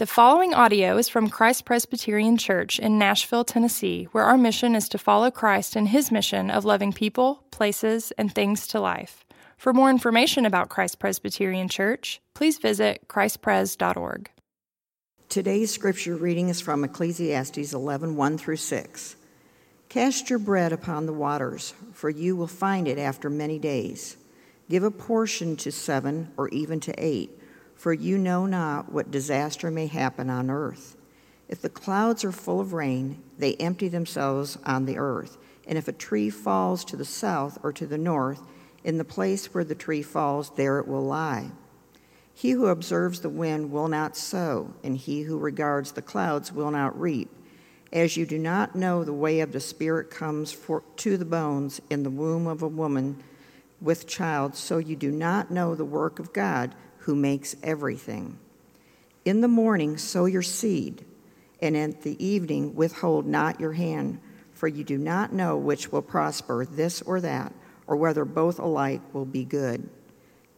The following audio is from Christ Presbyterian Church in Nashville, Tennessee, where our mission is to follow Christ in his mission of loving people, places, and things to life. For more information about Christ Presbyterian Church, please visit christpres.org. Today's scripture reading is from Ecclesiastes 11 1 through 6. Cast your bread upon the waters, for you will find it after many days. Give a portion to seven or even to eight for you know not what disaster may happen on earth. If the clouds are full of rain, they empty themselves on the earth. And if a tree falls to the south or to the north, in the place where the tree falls, there it will lie. He who observes the wind will not sow, and he who regards the clouds will not reap. As you do not know the way of the Spirit comes for, to the bones in the womb of a woman with child, so you do not know the work of God who makes everything. In the morning, sow your seed, and at the evening, withhold not your hand, for you do not know which will prosper, this or that, or whether both alike will be good.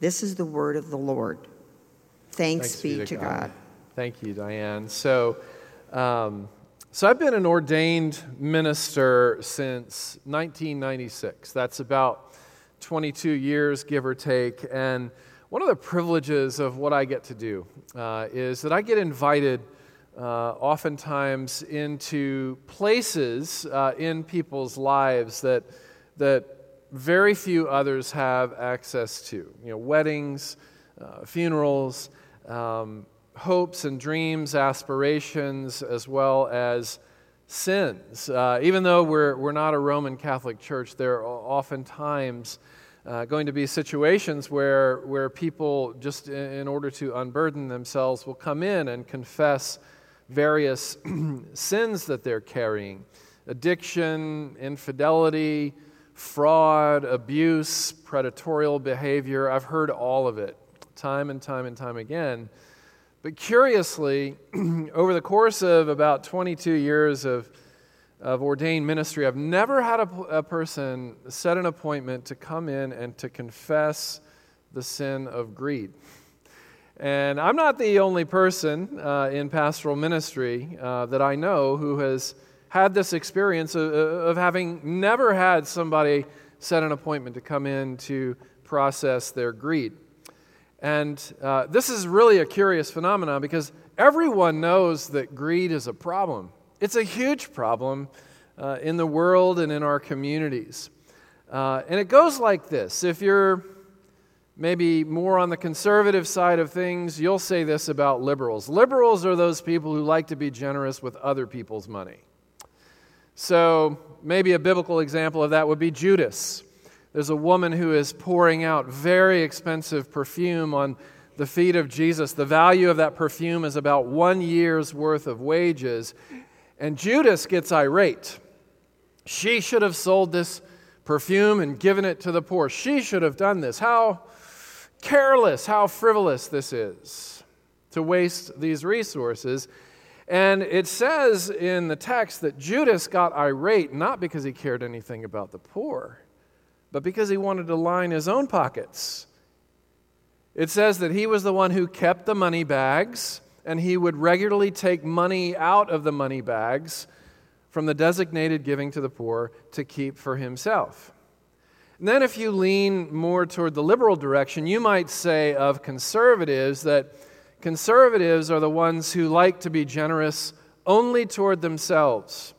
This is the word of the Lord. Thanks, Thanks be, be, to God. God. Thank you, Diane. So, um, so I've been an ordained minister since 1996. That's about 22 years, give or take, and one of the privileges of what I get to do uh, is that I get invited uh, oftentimes into places uh, in people's lives that, that very few others have access to. You know, weddings, uh, funerals, um, hopes and dreams, aspirations, as well as sins. Uh, even though we're, we're not a Roman Catholic church, there are oftentimes uh, going to be situations where, where people, just in, in order to unburden themselves, will come in and confess various sins that they're carrying addiction, infidelity, fraud, abuse, predatorial behavior. I've heard all of it time and time and time again. But curiously, over the course of about 22 years of of ordained ministry, I've never had a, a, person set an appointment to come in and to confess the sin of greed. And I'm not the only person uh, in pastoral ministry uh, that I know who has had this experience of, of having never had somebody set an appointment to come in to process their greed. And uh, this is really a curious phenomenon because everyone knows that greed is a problem. It's a huge problem uh, in the world and in our communities. Uh, and it goes like this if you're maybe more on the conservative side of things, you'll say this about liberals. Liberals are those people who like to be generous with other people's money. So, maybe a biblical example of that would be Judas. There's a woman who is pouring out very expensive perfume on the feet of Jesus. The value of that perfume is about one year's worth of wages. And Judas gets irate. She should have sold this perfume and given it to the poor. She should have done this. How careless, how frivolous this is to waste these resources. And it says in the text that Judas got irate not because he cared anything about the poor, but because he wanted to line his own pockets. It says that he was the one who kept the money bags and he would regularly take money out of the money bags from the designated giving to the poor to keep for himself. And then, if you lean more toward the liberal direction, you might say of conservatives that conservatives are the ones who like to be generous only toward themselves.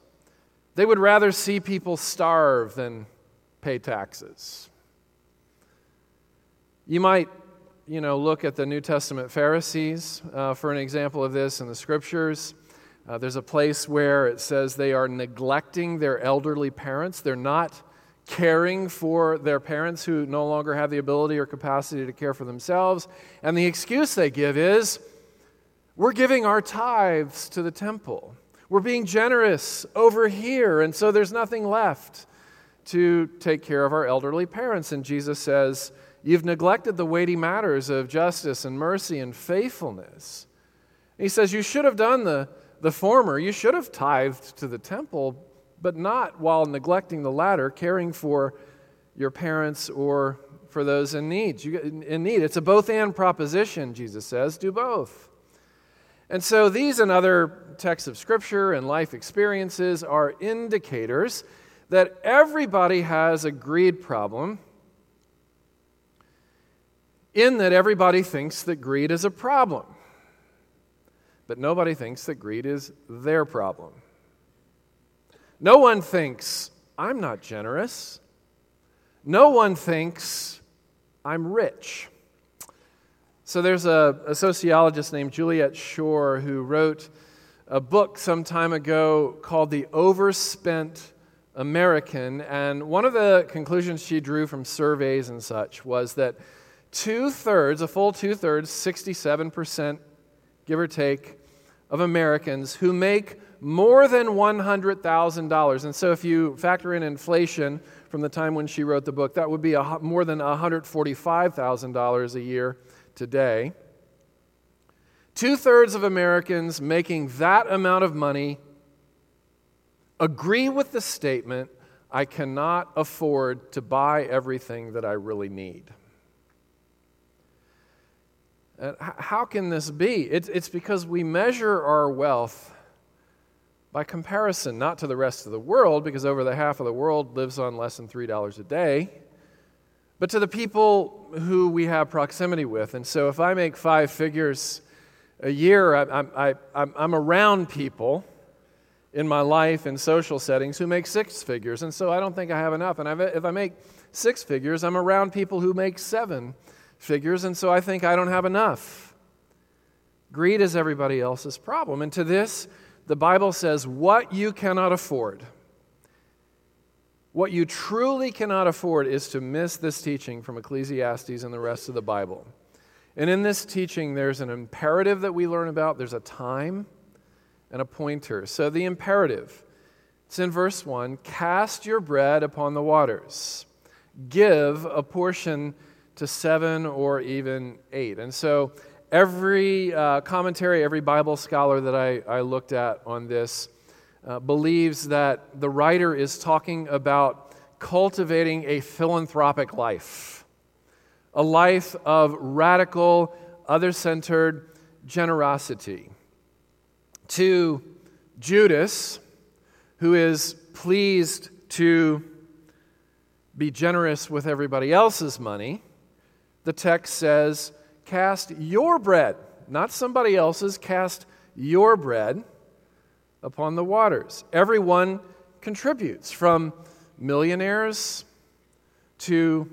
They would rather see people starve than pay taxes. You might you know, look at the New Testament Pharisees uh, for an example of this in the scriptures. Uh, there's a place where it says they are neglecting their elderly parents. They're not caring for their parents who no longer have the ability or capacity to care for themselves. And the excuse they give is we're giving our tithes to the temple. We're being generous over here, and so there's nothing left to take care of our elderly parents. And Jesus says, You've neglected the weighty matters of justice and mercy and faithfulness. He says, You should have done the, the former. You should have tithed to the temple, but not while neglecting the latter, caring for your parents or for those in need. You, in need. It's a both and proposition, Jesus says. Do both. And so these and other texts of Scripture and life experiences are indicators that everybody has a greed problem, in that everybody thinks that greed is a problem, but nobody thinks that greed is their problem. No one thinks, I'm not generous. No one thinks, I'm rich. So there's a, a, sociologist named Juliet Schor who wrote a book some time ago called The Overspent American. And one of the conclusions she drew from surveys and such was that two thirds, a full two thirds, 67%, give or take, of Americans who make more than $100,000. And so if you factor in inflation from the time when she wrote the book, that would be a, more than $145,000 a year today. Two thirds of Americans making that amount of money agree with the statement I cannot afford to buy everything that I really need. How can this be? It's, because we measure our wealth by comparison, not to the rest of the world, because over the half of the world lives on less than $3 a day, but to the people who we have proximity with. And so if I make five figures a year, I, I, I, I'm around people in my life in social settings who make six figures, and so I don't think I have enough. And if I make six figures, I'm around people who make seven figures, and so I think I don't have enough. Greed is everybody else's problem. And to this, the Bible says, what you cannot afford, what you truly cannot afford is to miss this teaching from Ecclesiastes and the rest of the Bible. And in this teaching, there's an imperative that we learn about, there's a time and a pointer. So the imperative, it's in verse 1 cast your bread upon the waters, give a portion to seven or even eight. And so every uh, commentary, every Bible scholar that I, I looked at on this uh, believes that the writer is talking about cultivating a philanthropic life, a life of radical, other centered generosity to Judas, who is pleased to be generous with everybody else's money, the text says, Cast your bread, not somebody else's, cast your bread upon the waters. Everyone contributes, from millionaires to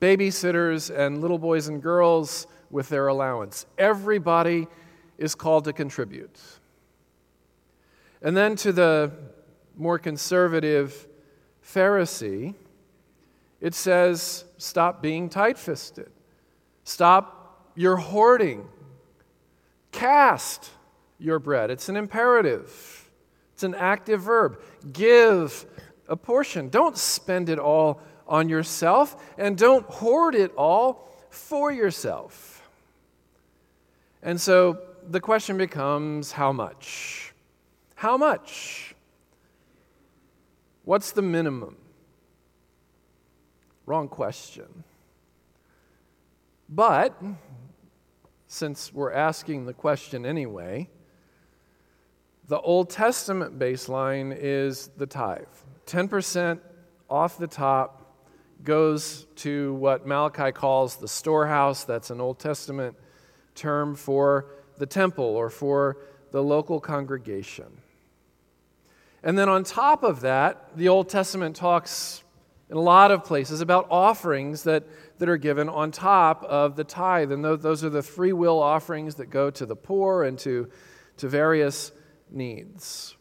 babysitters and little boys and girls with their allowance. Everybody is called to contribute. And then to the more conservative Pharisee, it says, stop being tight fisted, stop your hoarding, cast your bread. It's an imperative, it's an active verb. Give a portion. Don't spend it all on yourself, and don't hoard it all for yourself. And so the question becomes how much? How much? What's the minimum? Wrong question. But, since we're asking the question anyway, the Old Testament baseline is the tithe. 10% off the top goes to what Malachi calls the storehouse. That's an Old Testament term for the temple or for the local congregation. And then on top of that, the Old Testament talks in a lot of places about offerings that, that are given on top of the tithe. And those are the free will offerings that go to the poor and to, to various needs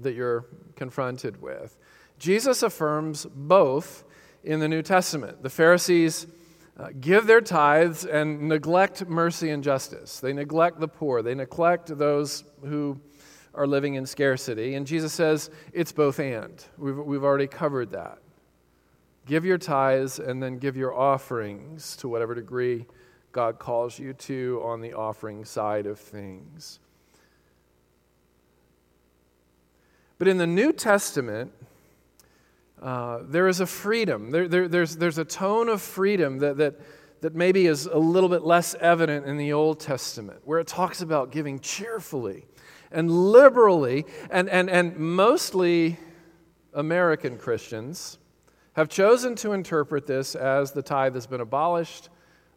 that you're confronted with. Jesus affirms both in the New Testament. The Pharisees uh, give their tithes and neglect mercy and justice. They neglect the poor, they neglect those who are living in scarcity. And Jesus says it's both and. We've, we've already covered that. Give your tithes and then give your offerings to whatever degree God calls you to on the offering side of things. But in the New Testament, uh, there is a freedom. There, there, there's, there's a tone of freedom that, that, that maybe is a little bit less evident in the Old Testament, where it talks about giving cheerfully and liberally, and, and, and mostly American Christians have chosen to interpret this as the tithe has been abolished.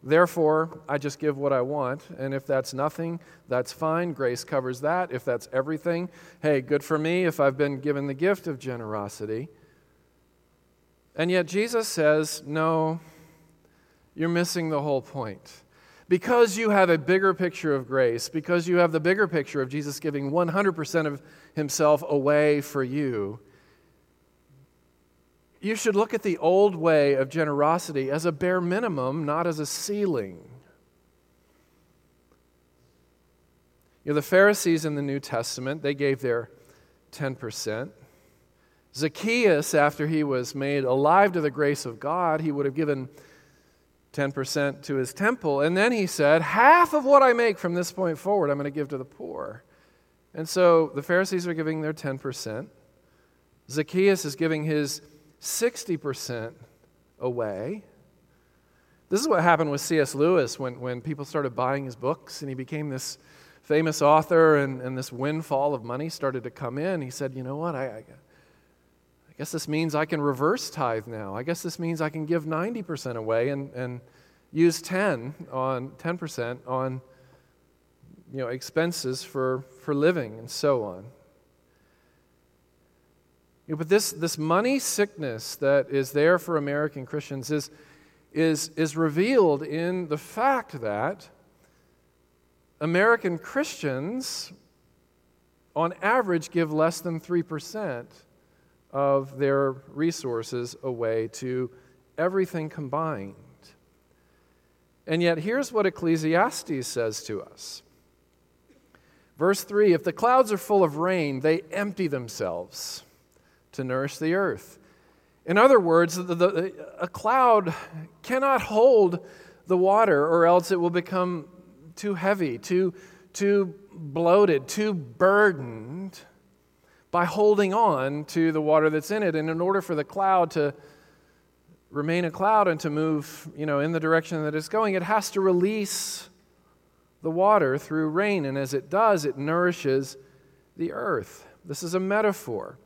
Therefore, I just give what I want. And if that's nothing, that's fine. Grace covers that. If that's everything, hey, good for me if I've been given the gift of generosity. And yet, Jesus says, no, you're missing the whole point. Because you have a bigger picture of grace, because you have the bigger picture of Jesus giving 100% of himself away for you, you should look at the old way of generosity as a bare minimum, not as a ceiling. You know, the Pharisees in the New Testament, they gave their 10%. Zacchaeus, after he was made alive to the grace of God, he would have given 10% to his temple. And then he said, Half of what I make from this point forward, I'm going to give to the poor. And so the Pharisees are giving their 10%. Zacchaeus is giving his 60% away. This is what happened with C.S. Lewis when, when people started buying his books and he became this famous author and, and this windfall of money started to come in. He said, You know what? I, I, I guess this means I can reverse tithe now. I guess this means I can give 90% away and, and use 10 on 10% on you know, expenses for, for living and so on. You know, but this, this money sickness that is there for American Christians is, is, is revealed in the fact that American Christians, on average, give less than 3% of their resources away to everything combined. And yet, here's what Ecclesiastes says to us. Verse 3 If the clouds are full of rain, they empty themselves to nourish the earth. In other words, the, the, a cloud cannot hold the water, or else it will become too heavy, too, too bloated, too burdened by holding on to the water that's in it. And in order for the cloud to remain a cloud and to move you know, in the direction that it's going, it has to release the water through rain. And as it does, it nourishes the earth. This is a metaphor.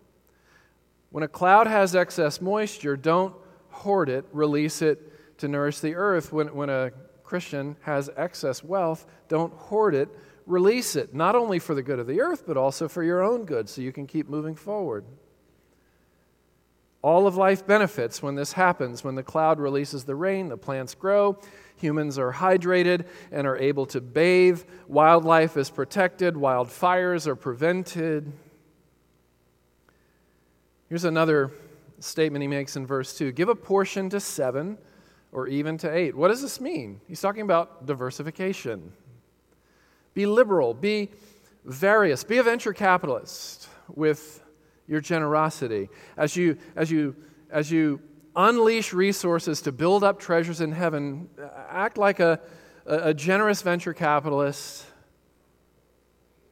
When a cloud has excess moisture, don't hoard it, release it to nourish the earth. When, when a Christian has excess wealth, don't hoard it, release it, not only for the good of the earth, but also for your own good, so you can keep moving forward. All of life benefits when this happens. When the cloud releases the rain, the plants grow, humans are hydrated and are able to bathe, wildlife is protected, wildfires are prevented. Here's another statement he makes in verse 2 Give a portion to seven or even to eight. What does this mean? He's talking about diversification. Be liberal, be various, be a venture capitalist with your generosity. As you, as you, as you unleash resources to build up treasures in heaven, act like a, a generous venture capitalist,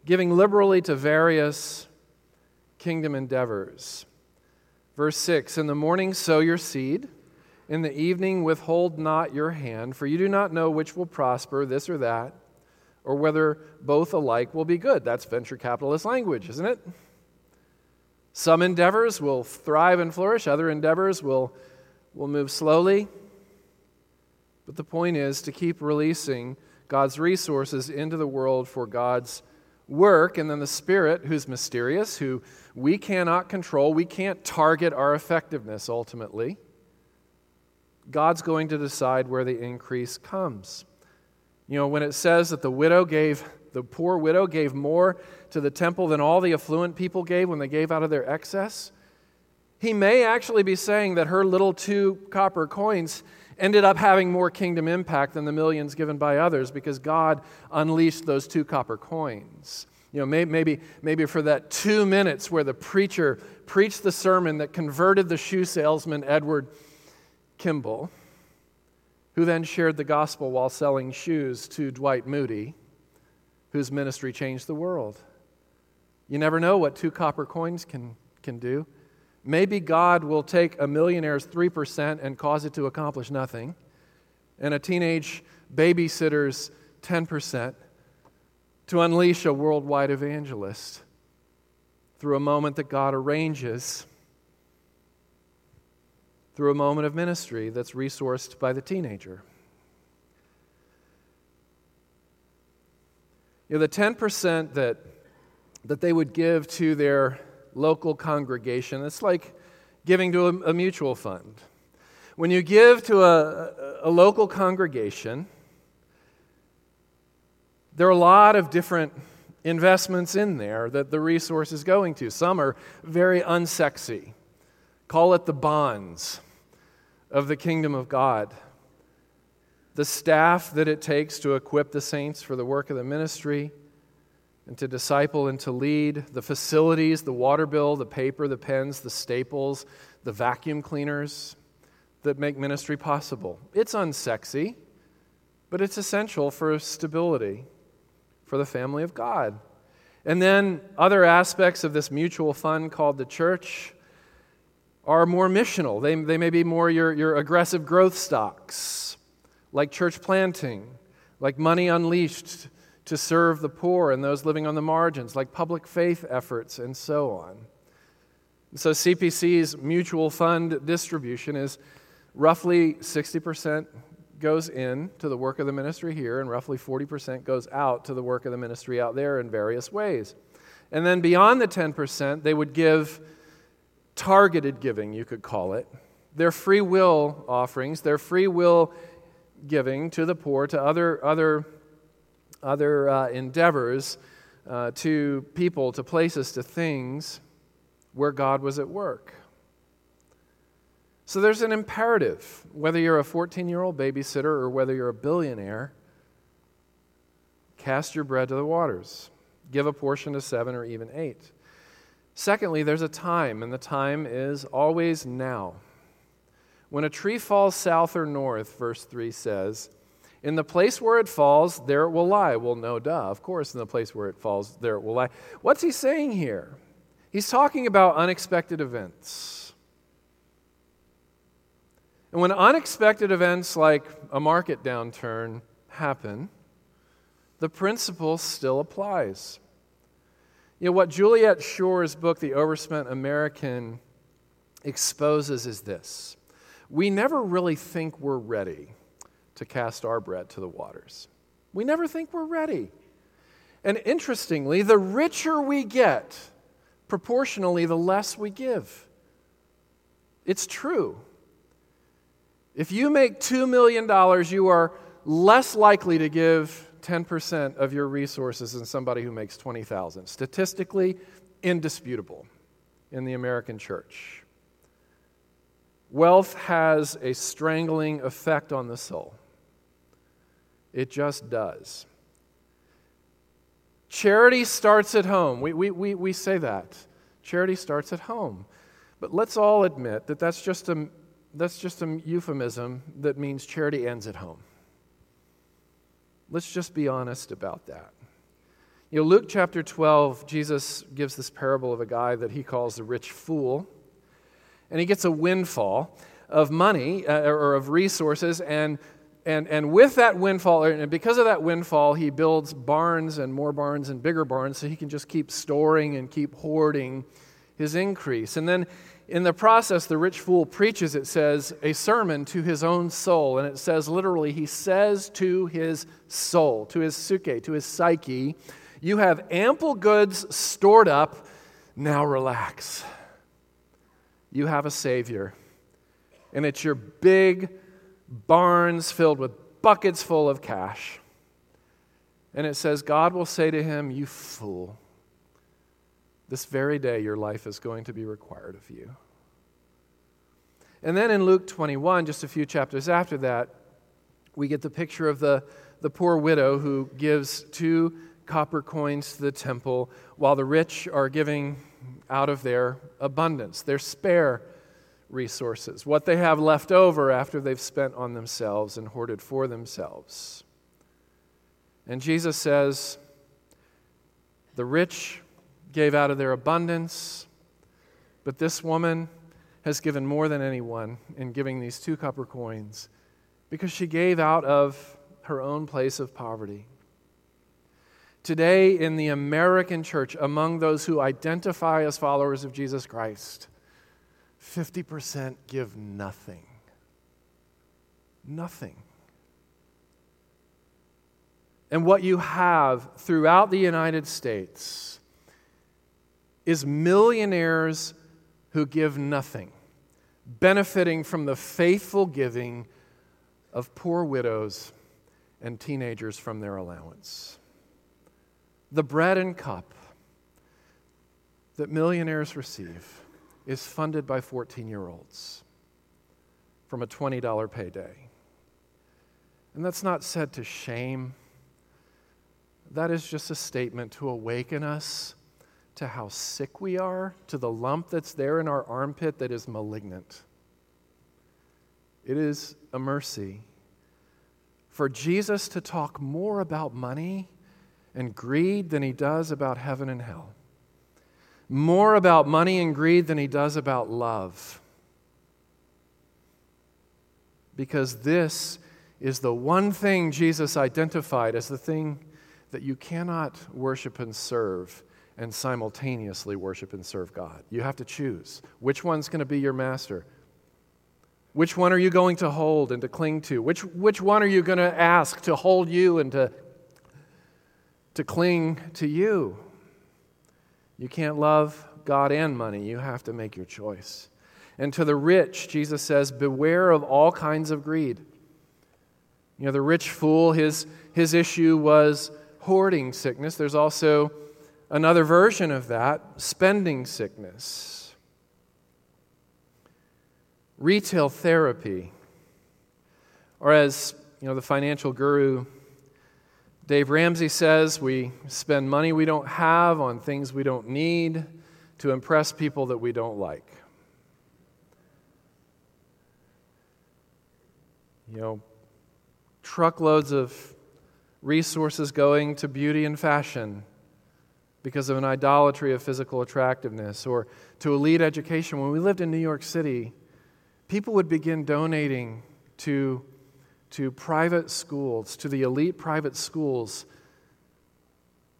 giving liberally to various kingdom endeavors. Verse 6 In the morning sow your seed, in the evening withhold not your hand, for you do not know which will prosper, this or that, or whether both alike will be good. That's venture capitalist language, isn't it? Some endeavors will thrive and flourish, other endeavors will, will move slowly. But the point is to keep releasing God's resources into the world for God's work, and then the Spirit, who's mysterious, who we cannot control, we can't target our effectiveness ultimately. God's going to decide where the increase comes. You know, when it says that the widow gave, the poor widow gave more to the temple than all the affluent people gave when they gave out of their excess, he may actually be saying that her little two copper coins ended up having more kingdom impact than the millions given by others because God unleashed those two copper coins. You know, maybe, maybe for that two minutes where the preacher preached the sermon that converted the shoe salesman Edward Kimball, who then shared the gospel while selling shoes to Dwight Moody, whose ministry changed the world. You never know what two copper coins can, can do. Maybe God will take a millionaire's 3% and cause it to accomplish nothing. and a teenage babysitter's 10% to unleash a worldwide evangelist through a moment that God arranges, through a moment of ministry that's resourced by the teenager. You know, the 10% that, that they would give to their local congregation, it's like giving to a, a mutual fund. When you give to a, a local congregation, there are a lot of different investments in there that the resource is going to. Some are very unsexy. Call it the bonds of the kingdom of God. The staff that it takes to equip the saints for the work of the ministry and to disciple and to lead, the facilities, the water bill, the paper, the pens, the staples, the vacuum cleaners that make ministry possible. It's unsexy, but it's essential for stability for the family of God. And then other aspects of this mutual fund called the church are more missional. They, they may be more your, your aggressive growth stocks, like church planting, like money unleashed to serve the poor and those living on the margins, like public faith efforts, and so on. So, CPC's mutual fund distribution is roughly 60% goes in to the work of the ministry here, and roughly 40% goes out to the work of the ministry out there in various ways. And then beyond the 10%, they would give targeted giving, you could call it. Their free will offerings, their free will giving to the poor, to other, other, other uh, endeavors, uh, to people, to places, to things where God was at work. So there's an imperative, whether you're a 14 year old babysitter or whether you're a billionaire, cast your bread to the waters. Give a portion to seven or even eight. Secondly, there's a time, and the time is always now. When a tree falls south or north, verse 3 says, in the place where it falls, there it will lie. Well, no, duh. Of course, in the place where it falls, there it will lie. What's he saying here? He's talking about unexpected events. And when unexpected events like a market downturn happen, the principle still applies. You know, what Juliet Schor's book, The Overspent American, exposes is this we never really think we're ready to cast our bread to the waters. We never think we're ready. And interestingly, the richer we get, proportionally, the less we give. It's true. If you make $2 million, you are less likely to give 10% of your resources than somebody who makes 20,000. Statistically, indisputable in the American church. Wealth has a strangling effect on the soul. It just does. Charity starts at home. We, we, we, we say that. Charity starts at home. But let's all admit that that's just a that's just a euphemism that means charity ends at home. Let's just be honest about that. You know, Luke chapter 12, Jesus gives this parable of a guy that he calls the rich fool, and he gets a windfall of money uh, or of resources, and, and, and with that windfall, and because of that windfall, he builds barns and more barns and bigger barns so he can just keep storing and keep hoarding his increase. And then in the process, the rich fool preaches, it says, a sermon to his own soul. And it says literally, he says to his soul, to his psyche, to his psyche, You have ample goods stored up, now relax. You have a Savior. And it's your big barns filled with buckets full of cash. And it says, God will say to him, You fool. This very day, your life is going to be required of you. And then in Luke 21, just a few chapters after that, we get the picture of the, the poor widow who gives two copper coins to the temple while the rich are giving out of their abundance, their spare resources, what they have left over after they've spent on themselves and hoarded for themselves. And Jesus says, The rich gave out of their abundance, but this woman has given more than anyone in giving these two copper coins because she gave out of her own place of poverty. Today, in the American church, among those who identify as followers of Jesus Christ, 50% give nothing. Nothing. And what you have throughout the United States is millionaires who give nothing, benefiting from the faithful giving of poor widows and teenagers from their allowance. The bread and cup that millionaires receive is funded by 14 year olds from a $20 payday. And that's not said to shame, that is just a statement to awaken us to how sick we are, to the lump that's there in our armpit that is malignant. It is a mercy for Jesus to talk more about money and greed than he does about heaven and hell. More about money and greed than he does about love. Because this is the one thing Jesus identified as the thing that you cannot worship and serve and simultaneously worship and serve God. You have to choose which one's going to be your master. Which one are you going to hold and to cling to? Which, which one are you going to ask to hold you and to to cling to you. You can't love God and money. You have to make your choice. And to the rich, Jesus says, Beware of all kinds of greed. You know, the rich fool, his, his issue was hoarding sickness. There's also another version of that spending sickness. Retail therapy, or as you know, the financial guru Dave Ramsey says we spend money we don't have on things we don't need to impress people that we don't like. You know, truckloads of resources going to beauty and fashion because of an idolatry of physical attractiveness or to elite education. When we lived in New York City, people would begin donating to to private schools, to the elite private schools,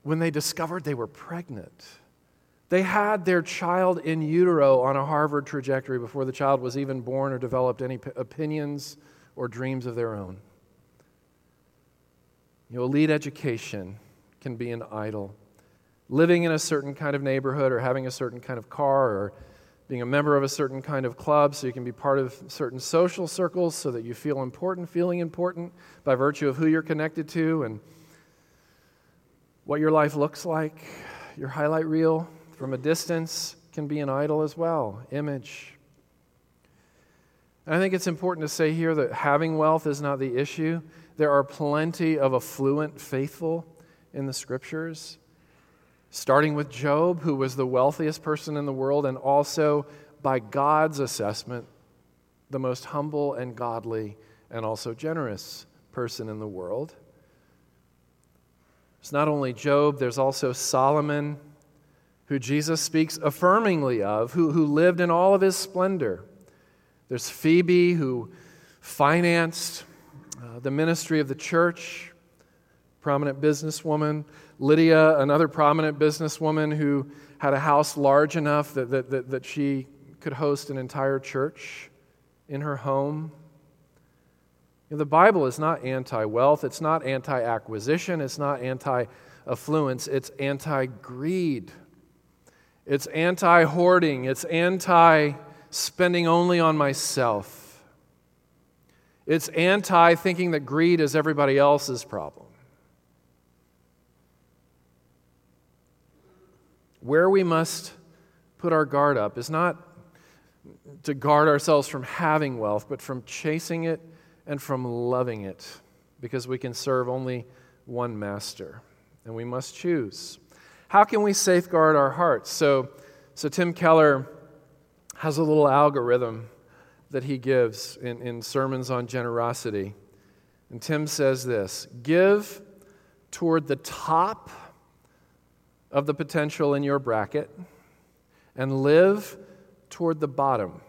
when they discovered they were pregnant. They had their child in utero on a Harvard trajectory before the child was even born or developed any opinions or dreams of their own. You know, elite education can be an idol. Living in a certain kind of neighborhood or having a certain kind of car or being a member of a certain kind of club so you can be part of certain social circles so that you feel important, feeling important by virtue of who you're connected to and what your life looks like. Your highlight reel from a distance can be an idol as well, image. And I think it's important to say here that having wealth is not the issue. There are plenty of affluent faithful in the scriptures starting with Job, who was the wealthiest person in the world, and also, by God's assessment, the most humble and godly and also generous person in the world. It's not only Job, there's also Solomon, who Jesus speaks affirmingly of, who, who lived in all of his splendor. There's Phoebe, who financed uh, the ministry of the church, prominent businesswoman. Lydia, another prominent businesswoman who had a house large enough that, that, that, that she could host an entire church in her home. You know, the Bible is not anti wealth, it's not anti acquisition, it's not anti affluence, it's anti greed. It's anti hoarding, it's anti spending only on myself. It's anti thinking that greed is everybody else's problem. Where we must put our guard up is not to guard ourselves from having wealth, but from chasing it and from loving it, because we can serve only one master, and we must choose. How can we safeguard our hearts? So, so Tim Keller has a little algorithm that he gives in, in sermons on generosity. And Tim says this give toward the top of the potential in your bracket and live toward the bottom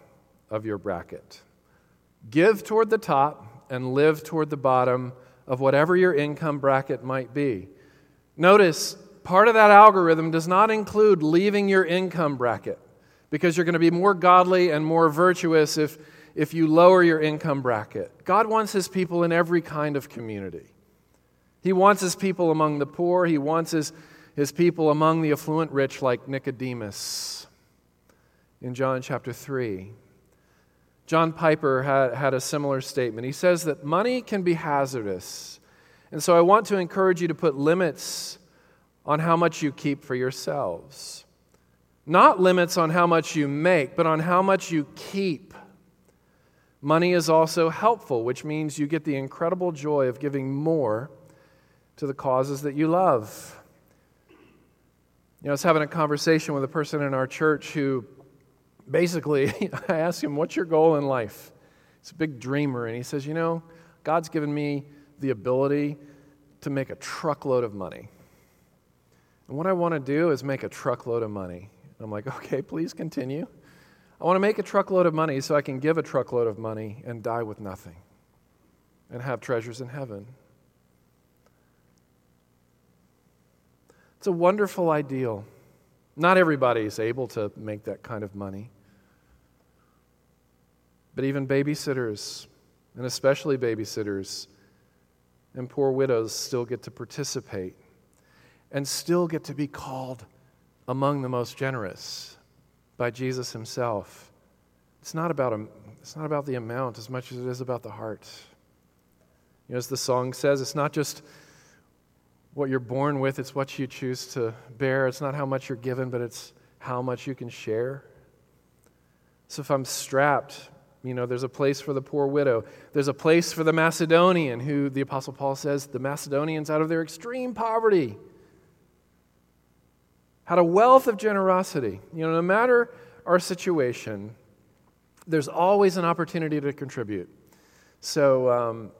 of your bracket. Give toward the top and live toward the bottom of whatever your income bracket might be. Notice, part of that algorithm does not include leaving your income bracket because you're going to be more godly and more virtuous if, if you lower your income bracket. God wants his people in every kind of community. He wants his people among the poor, he wants his, his people among the affluent rich, like Nicodemus in John chapter 3. John Piper had, had a similar statement. He says that money can be hazardous. And so I want to encourage you to put limits on how much you keep for yourselves. Not limits on how much you make, but on how much you keep. Money is also helpful, which means you get the incredible joy of giving more to the causes that you love. You know, I was having a conversation with a person in our church who basically, I asked him, What's your goal in life? He's a big dreamer, and he says, You know, God's given me the ability to make a truckload of money. And what I want to do is make a truckload of money. And I'm like, Okay, please continue. I want to make a truckload of money so I can give a truckload of money and die with nothing and have treasures in heaven. It's a wonderful ideal. Not everybody is able to make that kind of money. But even babysitters, and especially babysitters and poor widows, still get to participate and still get to be called among the most generous by Jesus himself. It's not about, a, it's not about the amount as much as it is about the heart. You know, as the song says, it's not just what you're born with, it's what you choose to bear. It's not how much you're given, but it's how much you can share. So if I'm strapped, you know, there's a place for the poor widow. There's a place for the Macedonian, who the Apostle Paul says the Macedonians, out of their extreme poverty, had a wealth of generosity. You know, no matter our situation, there's always an opportunity to contribute. So, um,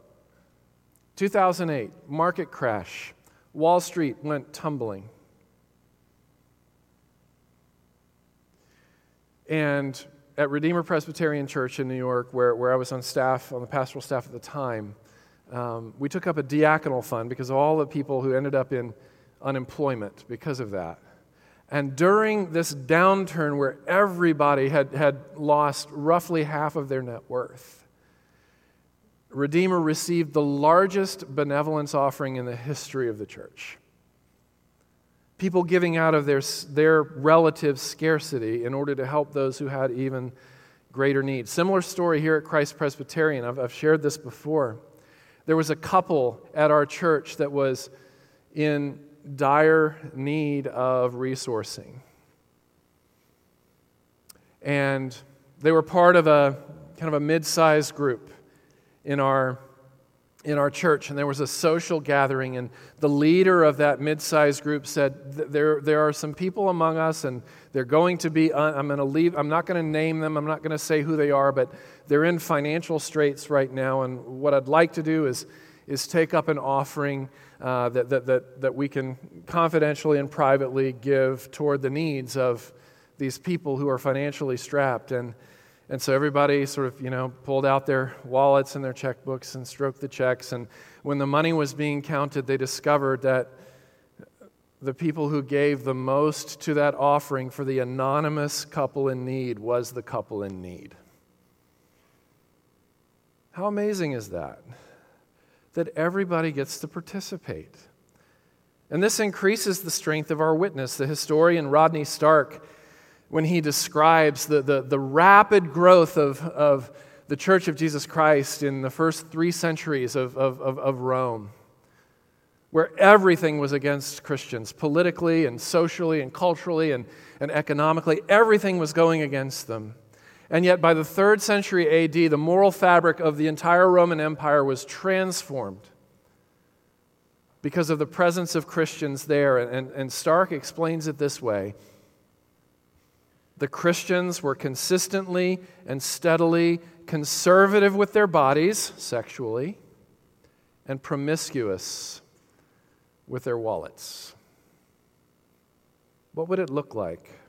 2008, market crash. Wall Street went tumbling. And at Redeemer Presbyterian Church in New York, where, where I was on staff, on the pastoral staff at the time, um, we took up a diaconal fund because of all the people who ended up in unemployment because of that. And during this downturn where everybody had, had lost roughly half of their net worth, Redeemer received the largest benevolence offering in the history of the church. People giving out of their, their relative scarcity in order to help those who had even greater need. Similar story here at Christ Presbyterian. I've, I've shared this before. There was a couple at our church that was in dire need of resourcing. And they were part of a kind of a mid sized group in our in our church and there was a social gathering and the leader of that mid-sized group said there, there are some people among us and they're going to be i'm going to leave i'm not going to name them i'm not going to say who they are but they're in financial straits right now and what i'd like to do is is take up an offering uh, that, that, that, that we can confidentially and privately give toward the needs of these people who are financially strapped. And and so everybody sort of, you know, pulled out their wallets and their checkbooks and stroked the checks. And when the money was being counted, they discovered that the people who gave the most to that offering for the anonymous couple in need was the couple in need. How amazing is that? That everybody gets to participate. And this increases the strength of our witness. The historian Rodney Stark when he describes the, the, the rapid growth of, of the Church of Jesus Christ in the first three centuries of, of, of, of Rome, where everything was against Christians, politically and socially and culturally and, and economically. Everything was going against them. And yet, by the third century AD, the moral fabric of the entire Roman Empire was transformed because of the presence of Christians there. And, and Stark explains it this way the Christians were consistently and steadily conservative with their bodies sexually and promiscuous with their wallets. What would it look like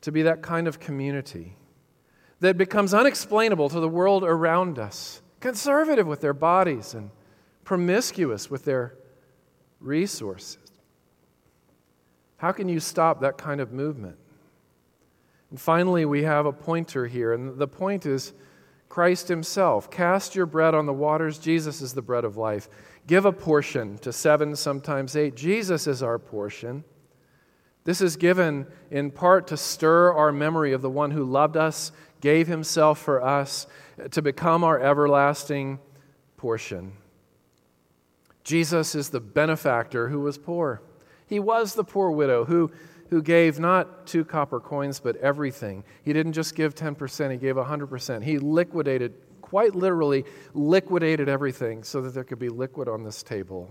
to be that kind of community that becomes unexplainable to the world around us? conservative with their bodies and promiscuous with their resources. How can you stop that kind of movement? And finally, we have a pointer here, and the point is Christ Himself. Cast your bread on the waters. Jesus is the bread of life. Give a portion to seven, sometimes eight. Jesus is our portion. This is given in part to stir our memory of the one who loved us, gave Himself for us, to become our everlasting portion. Jesus is the benefactor who was poor. He was the poor widow who, who gave not two copper coins, but everything. He didn't just give 10%, he gave 100%. He liquidated, quite literally, liquidated everything so that there could be liquid on this table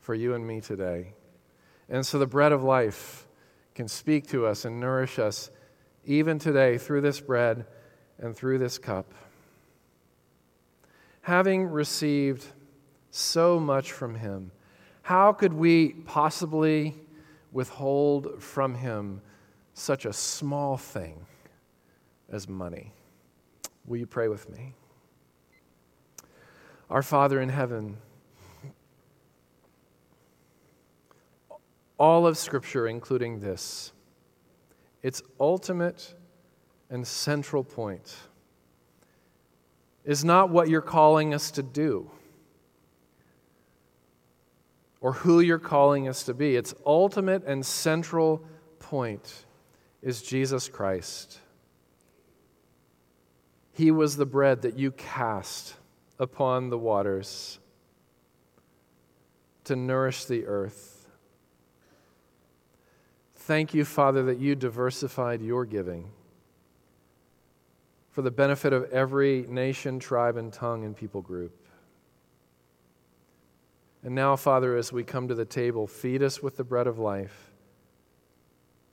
for you and me today. And so the bread of life can speak to us and nourish us even today through this bread and through this cup. Having received so much from him, how could we possibly withhold from him such a small thing as money? Will you pray with me? Our Father in heaven, all of Scripture, including this, its ultimate and central point is not what you're calling us to do or who you're calling us to be. Its ultimate and central point is Jesus Christ. He was the bread that you cast upon the waters to nourish the earth. Thank you, Father, that you diversified your giving for the benefit of every nation, tribe, and tongue and people group. And now, Father, as we come to the table, feed us with the bread of life.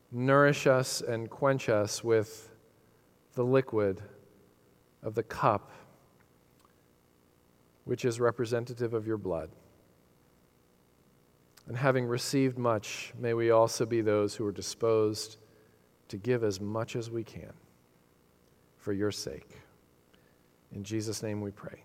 Nourish us and quench us with the liquid of the cup, which is representative of your blood. And having received much, may we also be those who are disposed to give as much as we can for your sake. In Jesus' name we pray.